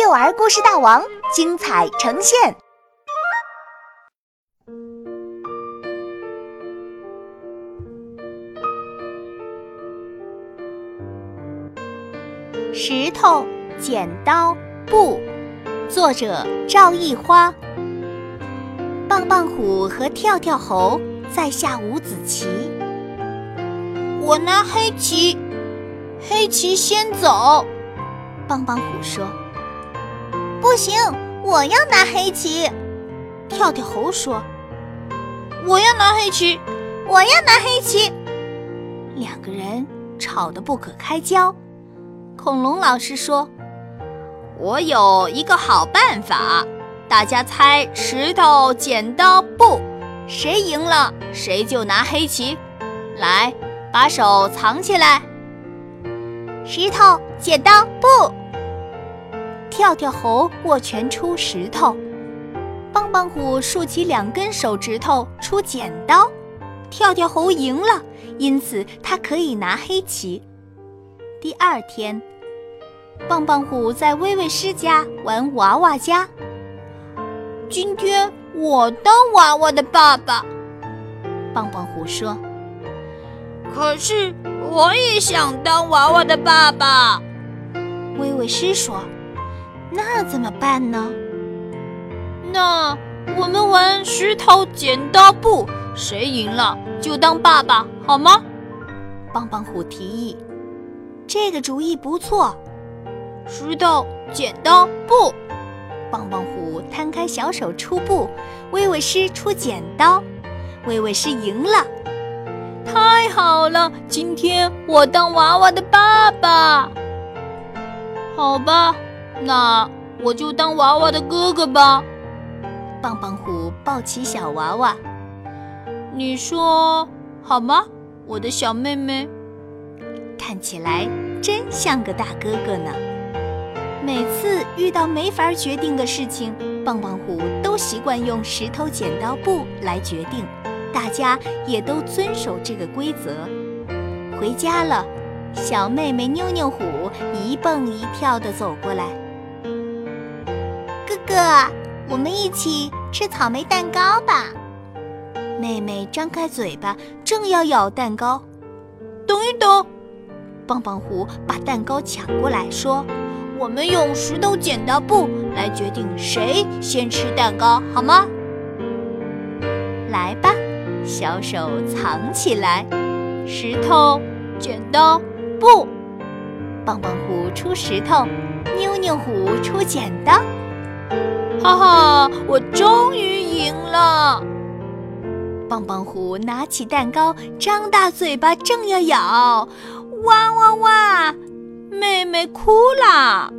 幼儿故事大王精彩呈现。石头剪刀布，作者赵一花。棒棒虎和跳跳猴在下五子棋。我拿黑棋，黑棋先走。棒棒虎说：“不行，我要拿黑棋。”跳跳猴说：“我要拿黑棋，我要拿黑棋。”两个人吵得不可开交。恐龙老师说：“我有一个好办法，大家猜石头剪刀布，谁赢了谁就拿黑棋。来，把手藏起来。石头剪刀布。”跳跳猴握拳出石头，棒棒虎竖起两根手指头出剪刀。跳跳猴赢了，因此他可以拿黑棋。第二天，棒棒虎在威威师家玩娃娃家。今天我当娃娃的爸爸，棒棒虎说。可是我也想当娃娃的爸爸，威威师说。那怎么办呢？那我们玩石头剪刀布，谁赢了就当爸爸，好吗？棒棒虎提议。这个主意不错。石头剪刀布，棒棒虎摊开小手出布，威威狮出剪刀，威威狮赢了。太好了，今天我当娃娃的爸爸。好吧。那我就当娃娃的哥哥吧。棒棒虎抱起小娃娃，你说好吗，我的小妹妹？看起来真像个大哥哥呢。每次遇到没法决定的事情，棒棒虎都习惯用石头剪刀布来决定，大家也都遵守这个规则。回家了，小妹妹妞妞虎一蹦一跳地走过来。哥，我们一起吃草莓蛋糕吧。妹妹张开嘴巴，正要咬蛋糕。等一等，棒棒虎把蛋糕抢过来，说：“我们用石头剪刀布来决定谁先吃蛋糕，好吗？”来吧，小手藏起来。石头剪刀布，棒棒虎出石头，妞妞虎出剪刀。哈哈！我终于赢了。棒棒虎拿起蛋糕，张大嘴巴，正要咬，哇哇哇！妹妹哭了。